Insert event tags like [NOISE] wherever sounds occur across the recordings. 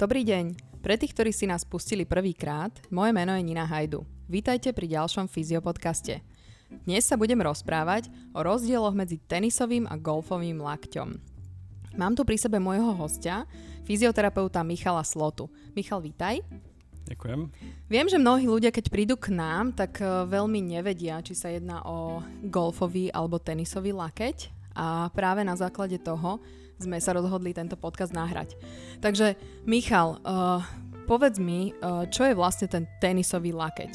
Dobrý deň. Pre tých, ktorí si nás pustili prvýkrát, moje meno je Nina Hajdu. Vítajte pri ďalšom fyziopodcaste. Dnes sa budem rozprávať o rozdieloch medzi tenisovým a golfovým lakťom. Mám tu pri sebe môjho hostia, fyzioterapeuta Michala Slotu. Michal, vítaj. Ďakujem. Viem, že mnohí ľudia, keď prídu k nám, tak eh, veľmi nevedia, či sa jedná o golfový alebo tenisový lakeť. A práve na základe toho sme sa rozhodli tento podcast nahrať. Takže Michal, uh, povedz mi, uh, čo je vlastne ten tenisový lakeť?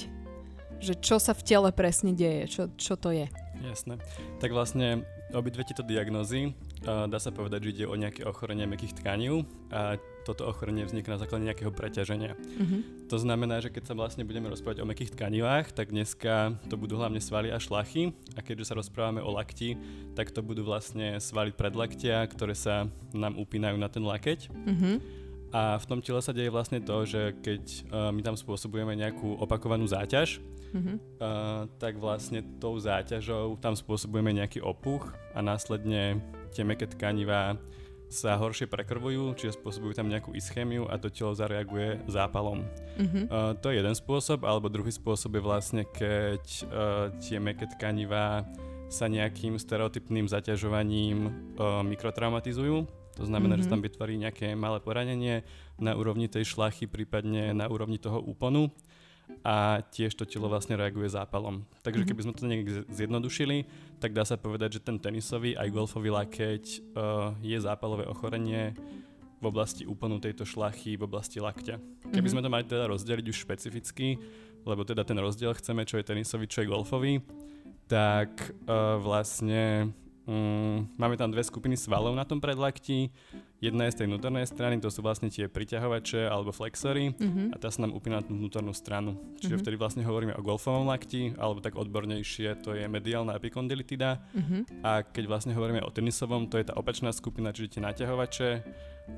Že čo sa v tele presne deje? Čo, čo to je? Jasné. Tak vlastne obidve tieto diagnózy, uh, dá sa povedať, že ide o nejaké ochorenie mekých tkaní a toto ochorenie vznikne na základe nejakého preťaženia. Uh-huh. To znamená, že keď sa vlastne budeme rozprávať o mekých tkanivách, tak dneska to budú hlavne svaly a šlachy a keďže sa rozprávame o lakti, tak to budú vlastne svaly predlaktia, ktoré sa nám upínajú na ten lakeť. Uh-huh. A v tom tele sa deje vlastne to, že keď uh, my tam spôsobujeme nejakú opakovanú záťaž, uh-huh. uh, tak vlastne tou záťažou tam spôsobujeme nejaký opuch a následne tie meké tkanivá sa horšie prekrvujú, čiže spôsobujú tam nejakú ischémiu a to telo zareaguje zápalom. Uh-huh. Uh, to je jeden spôsob, alebo druhý spôsob je vlastne, keď uh, tie meké tkanivá sa nejakým stereotypným zaťažovaním uh, mikrotraumatizujú. To znamená, mm-hmm. že tam vytvorí nejaké malé poranenie na úrovni tej šlachy, prípadne na úrovni toho úponu a tiež to telo vlastne reaguje zápalom. Takže mm-hmm. keby sme to niekde zjednodušili, tak dá sa povedať, že ten tenisový aj golfový lakeť uh, je zápalové ochorenie v oblasti úplnú tejto šlachy, v oblasti lakťa. Keby mm-hmm. sme to mali teda rozdeliť už špecificky, lebo teda ten rozdiel chceme, čo je tenisový, čo je golfový, tak uh, vlastne um, máme tam dve skupiny svalov na tom predlakti. Jedna je z tej vnútornej strany, to sú vlastne tie priťahovače alebo flexory uh-huh. a tá sa nám upína na tú vnútornú stranu. Čiže uh-huh. vtedy vlastne hovoríme o golfovom lakti, alebo tak odbornejšie to je mediálna epikondylitida. Uh-huh. A keď vlastne hovoríme o tenisovom, to je tá opačná skupina, čiže tie naťahovače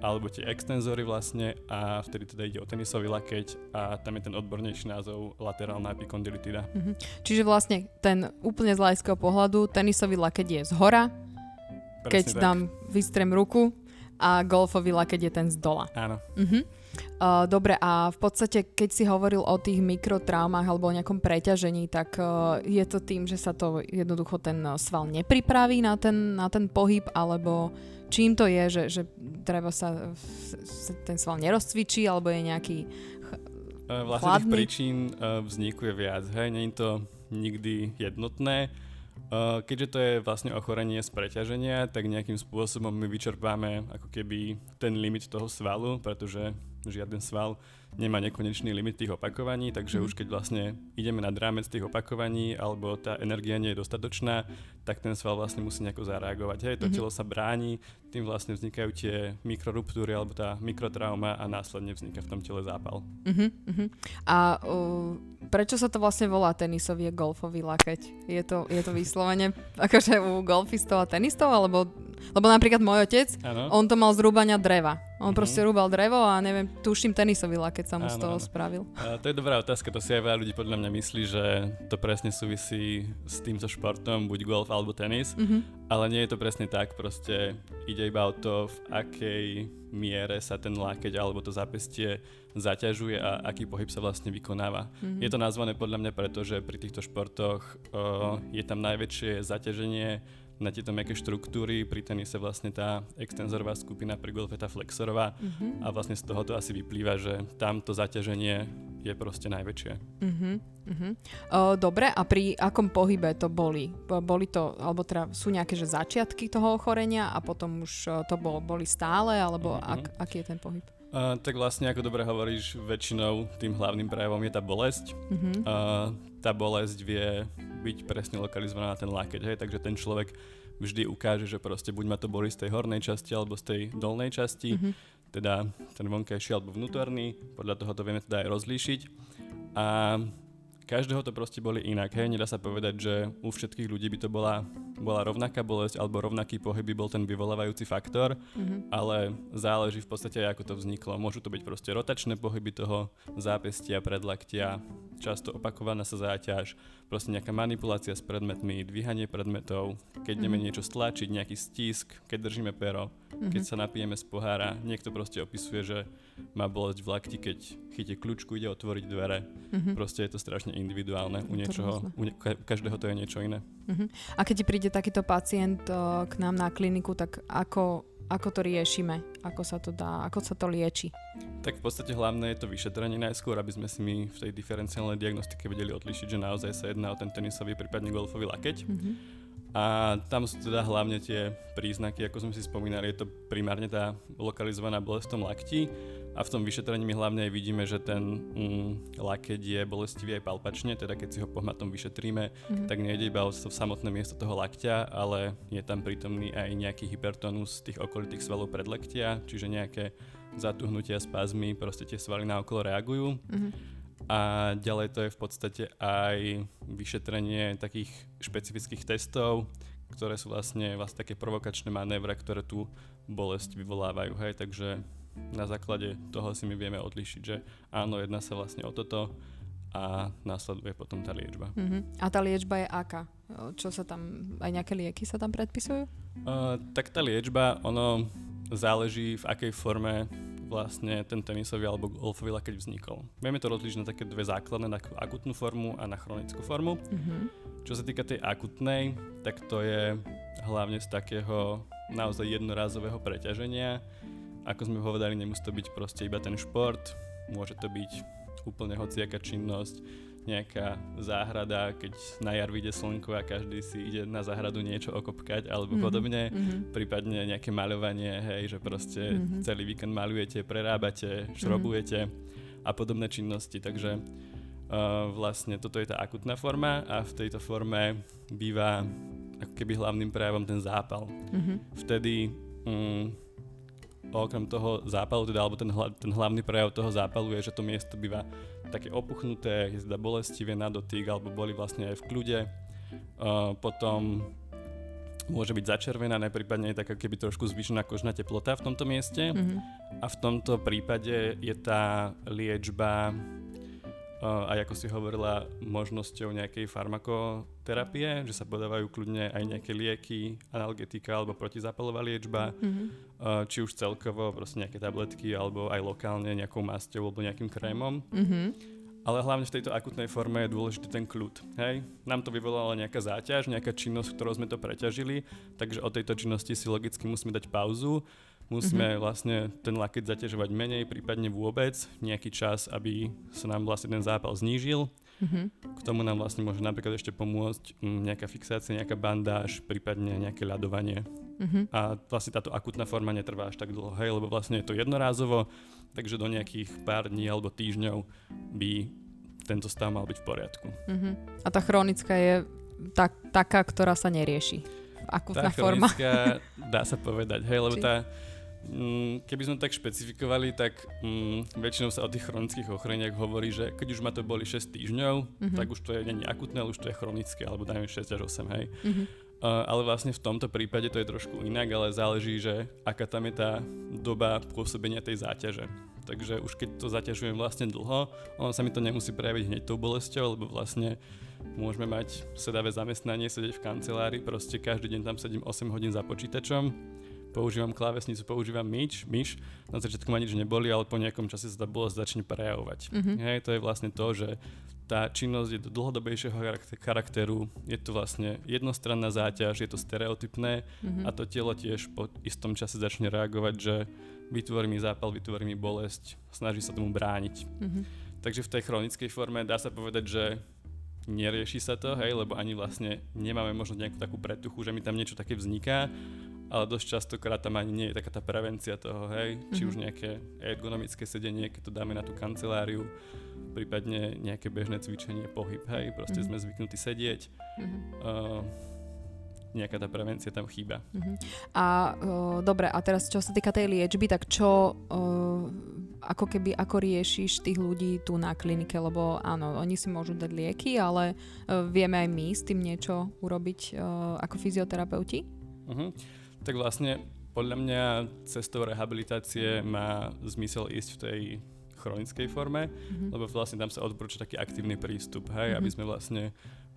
alebo tie extenzory vlastne a vtedy teda ide o tenisový lakeť a tam je ten odbornejší názov laterálna epikondylitida. Uh-huh. Čiže vlastne ten úplne z laického pohľadu tenisový lakeť je z hora, keď tak. dám vystrem ruku a golfový lakeť je ten z dola. Áno. Uh-huh. Uh, dobre, a v podstate, keď si hovoril o tých mikrotraumách alebo o nejakom preťažení, tak uh, je to tým, že sa to jednoducho ten sval nepripraví na ten, na ten pohyb, alebo čím to je, že, že treba sa, ten sval nerozcvičí, alebo je nejaký ch- uh, Vlastne chladný? tých príčin uh, vzniku je viac, hej, je to nikdy jednotné. Uh, keďže to je vlastne ochorenie z preťaženia, tak nejakým spôsobom my vyčerpáme ako keby ten limit toho svalu, pretože žiaden sval nemá nekonečný limit tých opakovaní, takže už keď vlastne ideme nad rámec tých opakovaní alebo tá energia nie je dostatočná, tak ten sval vlastne musí nejako zareagovať. Hej, to mm-hmm. telo sa bráni, tým vlastne vznikajú tie mikroruptúry alebo tá mikrotrauma a následne vzniká v tom tele zápal. Uh-huh, A uh, prečo sa to vlastne volá tenisový a golfový lakeť? Je to, je to vyslovene [LAUGHS] akože u golfistov a tenistov, alebo lebo napríklad môj otec, ano. on to mal z rúbania dreva. On mm-hmm. proste rúbal drevo a neviem, tuším tenisový lakeť sa mu z toho ano. spravil. A to je dobrá otázka, to si aj veľa ľudí podľa mňa myslí, že to presne súvisí s týmto športom, buď golf alebo tenis, mm-hmm. ale nie je to presne tak, proste ide iba o to, v akej miere sa ten lakeť alebo to zápestie zaťažuje a aký pohyb sa vlastne vykonáva. Mm-hmm. Je to nazvané podľa mňa preto, že pri týchto športoch uh, je tam najväčšie zaťaženie na tieto meké štruktúry, pri tenise vlastne tá extenzorová skupina, pri golfe tá flexorová uh-huh. a vlastne z toho to asi vyplýva, že tam to zaťaženie je proste najväčšie. Uh-huh. Uh-huh. O, dobre, a pri akom pohybe to boli? Boli to, alebo teda sú nejaké že začiatky toho ochorenia a potom už to bol, boli stále, alebo uh-huh. ak, aký je ten pohyb? Uh, tak vlastne, ako dobre hovoríš, väčšinou tým hlavným prejavom je tá bolesť. Uh-huh. Uh, tá bolesť vie byť presne lokalizovaná na ten lakeť, hej, takže ten človek vždy ukáže, že proste buď ma to boli z tej hornej časti alebo z tej dolnej časti, mm-hmm. teda ten vonkajší alebo vnútorný, podľa toho to vieme teda aj rozlíšiť. A každého to proste boli inak, hej, nedá sa povedať, že u všetkých ľudí by to bola bola rovnaká bolesť alebo rovnaký pohyb by bol ten vyvolávajúci faktor, mm-hmm. ale záleží v podstate ako to vzniklo. Môžu to byť proste rotačné pohyby toho zápestia, predlaktia, často opakovaná sa záťaž, proste nejaká manipulácia s predmetmi, dvíhanie predmetov, keď mm-hmm. ideme niečo stlačiť, nejaký stisk, keď držíme pero, mm-hmm. keď sa napijeme z pohára. Niekto proste opisuje, že má bolesť v lakti, keď chytí kľúčku, ide otvoriť dvere. Mm-hmm. Proste je to strašne individuálne. U niečoho, u ne- každého to je niečo iné. Mm-hmm. A keď príde takýto pacient uh, k nám na kliniku, tak ako ako to riešime, ako sa to dá, ako sa to lieči? Tak v podstate hlavné je to vyšetrenie najskôr, aby sme si my v tej diferenciálnej diagnostike vedeli odlišiť, že naozaj sa jedná o ten tenisový, prípadne golfový lakeť. Mm-hmm. A tam sú teda hlavne tie príznaky, ako sme si spomínali, je to primárne tá lokalizovaná bolesť v tom lakti a v tom vyšetrení my hlavne aj vidíme, že ten mm, lakeť je bolestivý aj palpačne, teda keď si ho pohmatom vyšetríme, mm-hmm. tak nejde iba o samotné miesto toho lakťa, ale je tam prítomný aj nejaký hypertonus tých okolitých svalov predlektia, čiže nejaké zatuhnutia, spazmy, proste tie svaly na okolo reagujú. Mm-hmm. A ďalej to je v podstate aj vyšetrenie takých špecifických testov, ktoré sú vlastne, vlastne také provokačné manévre, ktoré tú bolesť vyvolávajú. Hej, takže na základe toho si my vieme odlišiť, že áno, jedná sa vlastne o toto a následuje potom tá liečba. Uh-huh. A tá liečba je aká? Čo sa tam, aj nejaké lieky sa tam predpisujú? Uh, tak tá liečba, ono záleží v akej forme vlastne ten tenisový alebo golfový lakeť vznikol. Vieme to rozlíšiť na také dve základné, na akutnú formu a na chronickú formu. Uh-huh. Čo sa týka tej akutnej, tak to je hlavne z takého naozaj jednorázového preťaženia, ako sme povedali, nemusí to byť proste iba ten šport, môže to byť úplne hociaká činnosť, nejaká záhrada, keď na jar vyjde slnko a každý si ide na záhradu niečo okopkať alebo mm-hmm. podobne, mm-hmm. prípadne nejaké maľovanie, hej, že proste mm-hmm. celý víkend malujete, prerábate, šrobujete mm-hmm. a podobné činnosti, takže uh, vlastne toto je tá akutná forma a v tejto forme býva ako keby hlavným prejavom ten zápal. Mm-hmm. Vtedy um, okrem toho zápalu, teda, alebo ten, hla, ten hlavný prejav toho zápalu je, že to miesto býva také opuchnuté, je zda bolestivé na dotyk, alebo boli vlastne aj v kľude. Uh, potom môže byť začervenané, prípadne je taká keby trošku zvyšená kožná teplota v tomto mieste. Mm-hmm. A v tomto prípade je tá liečba aj ako si hovorila, možnosťou nejakej farmakoterapie, že sa podávajú kľudne aj nejaké lieky, analgetika alebo protizápalová liečba, mm-hmm. či už celkovo, proste nejaké tabletky alebo aj lokálne nejakou masťou alebo nejakým krémom. Mm-hmm. Ale hlavne v tejto akutnej forme je dôležitý ten kľud. Hej? Nám to vyvolala nejaká záťaž, nejaká činnosť, ktorou sme to preťažili, takže od tejto činnosti si logicky musíme dať pauzu Musíme mm-hmm. vlastne ten laket zaťažovať menej, prípadne vôbec, nejaký čas, aby sa nám vlastne ten zápal znížil. Mm-hmm. K tomu nám vlastne môže napríklad ešte pomôcť mm, nejaká fixácia, nejaká bandáž, prípadne nejaké ľadovanie. Mm-hmm. A vlastne táto akutná forma netrvá až tak dlho, hej, lebo vlastne je to jednorázovo, takže do nejakých pár dní alebo týždňov by tento stav mal byť v poriadku. Mm-hmm. A tá chronická je tak, taká, ktorá sa nerieši. Akutná tá forma. dá sa povedať, hej, lebo Či? tá keby sme tak špecifikovali, tak mm, väčšinou sa o tých chronických ochoreniach hovorí, že keď už ma to boli 6 týždňov, mm-hmm. tak už to je není akutné, už to je chronické, alebo dajme 6 až 8, hej. Mm-hmm. Uh, ale vlastne v tomto prípade to je trošku inak, ale záleží, že aká tam je tá doba pôsobenia tej záťaže. Takže už keď to zaťažujem vlastne dlho, ono sa mi to nemusí prejaviť hneď tou bolesťou, lebo vlastne môžeme mať sedavé zamestnanie, sedieť v kancelárii, proste každý deň tam sedím 8 hodín za počítačom, používam klávesnicu, používam myš, myš, na začiatku ma nič neboli, ale po nejakom čase sa tá bolesť začne prejavovať. Mm-hmm. Hej, to je vlastne to, že tá činnosť je do dlhodobejšieho charakteru, je to vlastne jednostranná záťaž, je to stereotypné mm-hmm. a to telo tiež po istom čase začne reagovať, že vytvorí mi zápal, vytvorí mi bolesť, snaží sa tomu brániť. Mm-hmm. Takže v tej chronickej forme dá sa povedať, že nerieši sa to, hej, lebo ani vlastne nemáme možno nejakú takú pretuchu, že mi tam niečo také vzniká, ale dosť častokrát tam ani nie je taká tá prevencia toho, hej, mm-hmm. či už mhm. nejaké ergonomické sedenie, keď to dáme na tú kanceláriu, prípadne nejaké bežné cvičenie, pohyb, hej, proste mm-hmm. sme zvyknutí sedieť. Mm-hmm. Uh, nejaká tá prevencia tam chýba. Uh-huh. A uh, dobre, a teraz čo sa týka tej liečby, tak čo uh, ako keby, ako riešiš tých ľudí tu na klinike, lebo áno, oni si môžu dať lieky, ale uh, vieme aj my s tým niečo urobiť uh, ako fyzioterapeuti? Uh-huh. Tak vlastne podľa mňa cestou rehabilitácie má zmysel ísť v tej chronickej forme, mm-hmm. lebo vlastne tam sa odporúča taký aktívny prístup, hej, mm-hmm. aby sme vlastne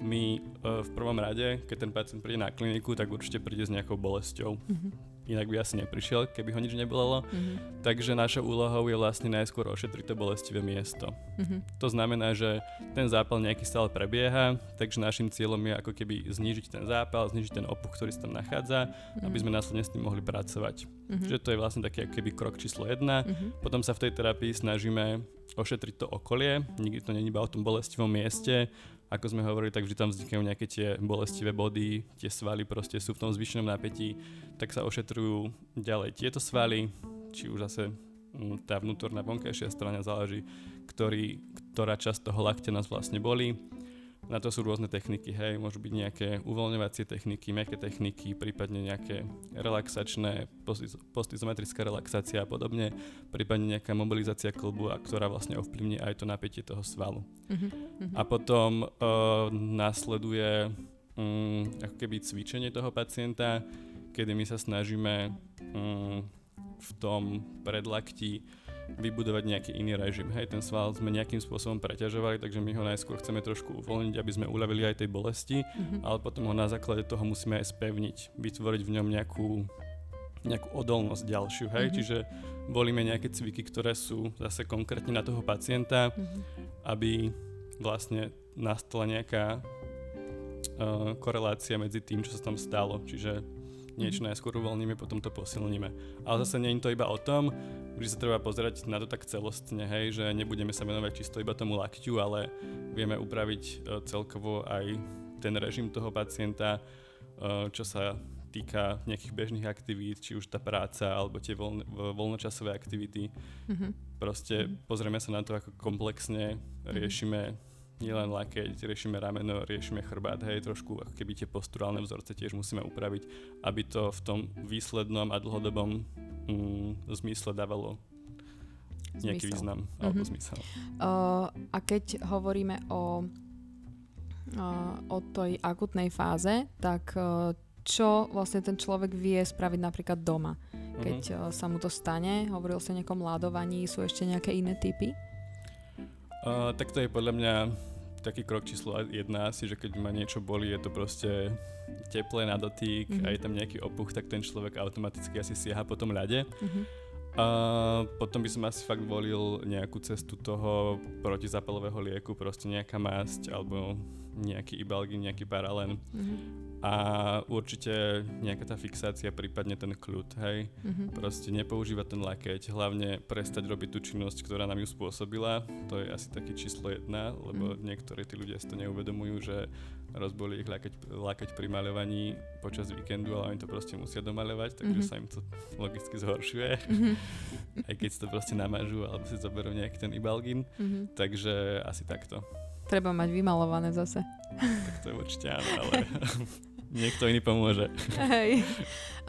my uh, v prvom rade, keď ten pacient príde na kliniku, tak určite príde s nejakou bolesťou. Mm-hmm. Inak by asi neprišiel, keby ho nič nebolelo. Mm-hmm. Takže našou úlohou je vlastne najskôr ošetriť to bolestivé miesto. Mm-hmm. To znamená, že ten zápal nejaký stále prebieha, takže našim cieľom je ako keby znížiť ten zápal, znížiť ten opuch, ktorý sa tam nachádza, mm-hmm. aby sme následne s tým mohli pracovať. Mm-hmm. Čiže to je vlastne taký keby krok číslo jedna. Mm-hmm. Potom sa v tej terapii snažíme ošetriť to okolie. Nikdy to je iba o tom bolestivom mieste, ako sme hovorili, tak vždy tam vznikajú nejaké tie bolestivé body, tie svaly proste sú v tom zvyšenom napätí, tak sa ošetrujú ďalej tieto svaly, či už zase mm, tá vnútorná vonkajšia strana záleží, ktorý, ktorá časť toho lakte nás vlastne boli na to sú rôzne techniky, hej, môžu byť nejaké uvoľňovacie techniky, meké techniky, prípadne nejaké relaxačné, postizometrická relaxácia a podobne, prípadne nejaká mobilizácia klbu, a ktorá vlastne ovplyvní aj to napätie toho svalu. Uh-huh. A potom uh, následuje um, ako keby cvičenie toho pacienta, kedy my sa snažíme um, v tom predlakti vybudovať nejaký iný režim. Hej, ten sval sme nejakým spôsobom preťažovali, takže my ho najskôr chceme trošku uvoľniť, aby sme uľavili aj tej bolesti, mm-hmm. ale potom ho na základe toho musíme aj spevniť, vytvoriť v ňom nejakú, nejakú odolnosť ďalšiu. Hej, mm-hmm. čiže volíme nejaké cviky, ktoré sú zase konkrétne na toho pacienta, mm-hmm. aby vlastne nastala nejaká uh, korelácia medzi tým, čo sa tam stalo. Čiže niečo mhm. najskôr uvoľníme, potom to posilníme. Ale zase nie je to iba o tom, že sa treba pozerať na to tak celostne, hej, že nebudeme sa venovať čisto iba tomu lakťu, ale vieme upraviť uh, celkovo aj ten režim toho pacienta, uh, čo sa týka nejakých bežných aktivít, či už tá práca alebo tie voľn, voľnočasové aktivity. Mm-hmm. Proste mm-hmm. pozrieme sa na to, ako komplexne mhm. riešime nielen lakeť, riešime rameno, riešime chrbát, hej, trošku ako keby tie posturálne vzorce tiež musíme upraviť, aby to v tom výslednom a dlhodobom mm, zmysle dávalo nejaký zmysel. význam mm-hmm. alebo zmysel. Uh, a keď hovoríme o, uh, o tej akutnej fáze, tak uh, čo vlastne ten človek vie spraviť napríklad doma? Keď uh-huh. uh, sa mu to stane, hovoril sa o nejakom ládovaní, sú ešte nejaké iné typy? Uh, tak to je podľa mňa taký krok číslo jedna asi, že keď ma niečo boli, je to proste teplé na dotyk mm-hmm. a je tam nejaký opuch, tak ten človek automaticky asi siaha po tom ľade. Mm-hmm. A potom by som asi fakt volil nejakú cestu toho protizapalového lieku, proste nejaká masť alebo nejaký ibalgin, nejaký paralen. Mm-hmm a určite nejaká tá fixácia, prípadne ten kľud, hej. Mm-hmm. Proste nepoužívať ten lakeť, hlavne prestať robiť tú činnosť, ktorá nám ju spôsobila. To je asi taký číslo jedna, lebo mm-hmm. niektorí tí ľudia si to neuvedomujú, že rozbolí ich lakeť, lakeť pri maľovaní počas víkendu, ale oni to proste musia domaľovať, takže mm-hmm. sa im to logicky zhoršuje. Mm-hmm. [LAUGHS] Aj keď si to proste namažú alebo si zoberú nejaký ten ibalgin. Mm-hmm. Takže asi takto. Treba mať vymalované zase. Tak to je určite áno, ale [LAUGHS] niekto iný pomôže. Hej.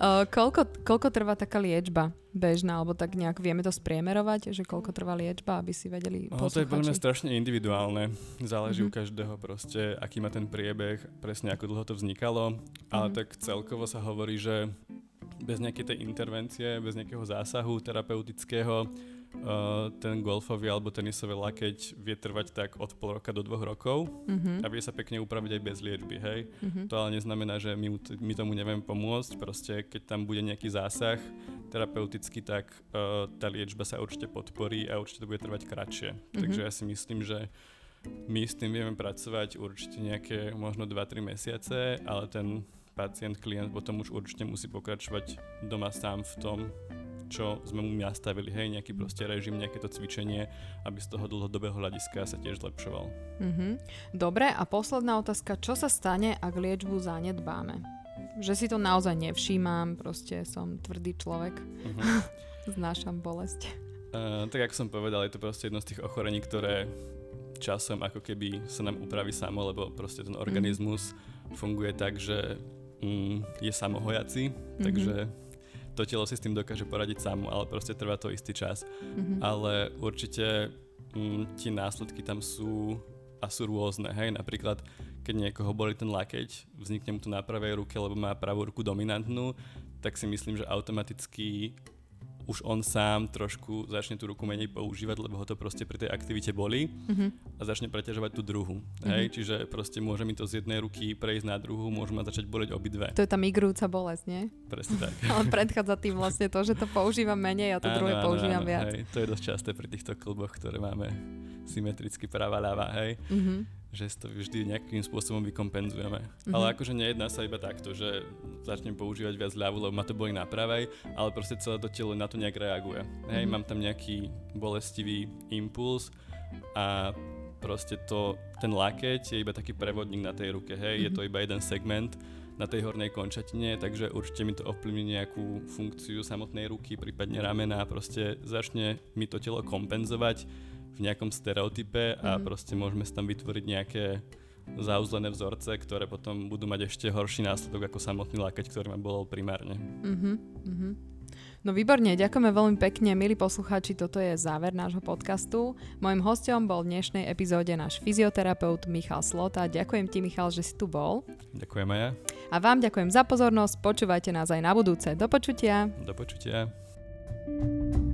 Uh, koľko, koľko trvá taká liečba bežná, alebo tak nejak vieme to spriemerovať, že koľko trvá liečba, aby si vedeli no, To je podľa mňa strašne individuálne. Záleží mm-hmm. u každého proste, aký má ten priebeh, presne ako dlho to vznikalo. Mm-hmm. Ale tak celkovo sa hovorí, že bez nejakej tej intervencie, bez nejakého zásahu terapeutického Uh, ten golfový alebo tenisový lakeť vie trvať tak od pol roka do dvoch rokov mm-hmm. a vie sa pekne upraviť aj bez liečby, hej. Mm-hmm. To ale neznamená, že my, my tomu nevieme pomôcť, proste keď tam bude nejaký zásah terapeutický, tak uh, tá liečba sa určite podporí a určite to bude trvať kratšie. Mm-hmm. Takže ja si myslím, že my s tým vieme pracovať určite nejaké možno 2-3 mesiace, ale ten pacient, klient potom už určite musí pokračovať doma sám v tom, čo sme mu nastavili, hej, nejaký proste režim, nejaké to cvičenie, aby z toho dlhodobého hľadiska sa tiež zlepšoval. Mm-hmm. Dobre, a posledná otázka, čo sa stane, ak liečbu zanedbáme? Že si to naozaj nevšímam, proste som tvrdý človek, mm-hmm. [LAUGHS] znášam bolesť. Uh, tak ako som povedal, je to proste jedno z tých ochorení, ktoré časom ako keby sa nám upraví samo, lebo proste ten organizmus mm. funguje tak, že mm, je samohojaci, mm-hmm. takže to telo si s tým dokáže poradiť samo, ale proste trvá to istý čas. Mm-hmm. Ale určite mm, tie následky tam sú a sú rôzne. Hej, napríklad keď niekoho boli ten lakeť, vznikne mu to na pravej ruke, lebo má pravú ruku dominantnú, tak si myslím, že automaticky už on sám trošku začne tú ruku menej používať, lebo ho to proste pri tej aktivite boli mm-hmm. a začne preťažovať tú druhu. Mm-hmm. Hej? Čiže proste môže mi to z jednej ruky prejsť na druhú, môže ma začať boleť obidve. To je tá migrujúca bolesť, nie? Presne tak. [LAUGHS] Ale predchádza tým vlastne to, že to používam menej a to áno, druhé používam áno, viac. Hej. To je dosť časté pri týchto klboch, ktoré máme symetricky práva ľava, hej. Mm-hmm že si to vždy nejakým spôsobom vykompenzujeme. Mm-hmm. Ale akože nejedná sa iba takto, že začnem používať viac ľavu, lebo ma to boli na pravej, ale proste celé to telo na to nejak reaguje. Hej, mm-hmm. mám tam nejaký bolestivý impuls a proste to, ten lakeť je iba taký prevodník na tej ruke, hej, mm-hmm. je to iba jeden segment na tej hornej končatine, takže určite mi to ovplyvní nejakú funkciu samotnej ruky, prípadne ramena a proste začne mi to telo kompenzovať v nejakom stereotype a mm-hmm. proste môžeme si tam vytvoriť nejaké zauzlené vzorce, ktoré potom budú mať ešte horší následok ako samotný lakeť, ktorý ma bol primárne. Mm-hmm. No výborne, ďakujeme veľmi pekne, milí poslucháči, toto je záver nášho podcastu. Mojím hostom bol v dnešnej epizóde náš fyzioterapeut Michal Slota. Ďakujem ti, Michal, že si tu bol. Ďakujem aj ja. A vám ďakujem za pozornosť, počúvajte nás aj na budúce. Do počutia. Do počutia. thank you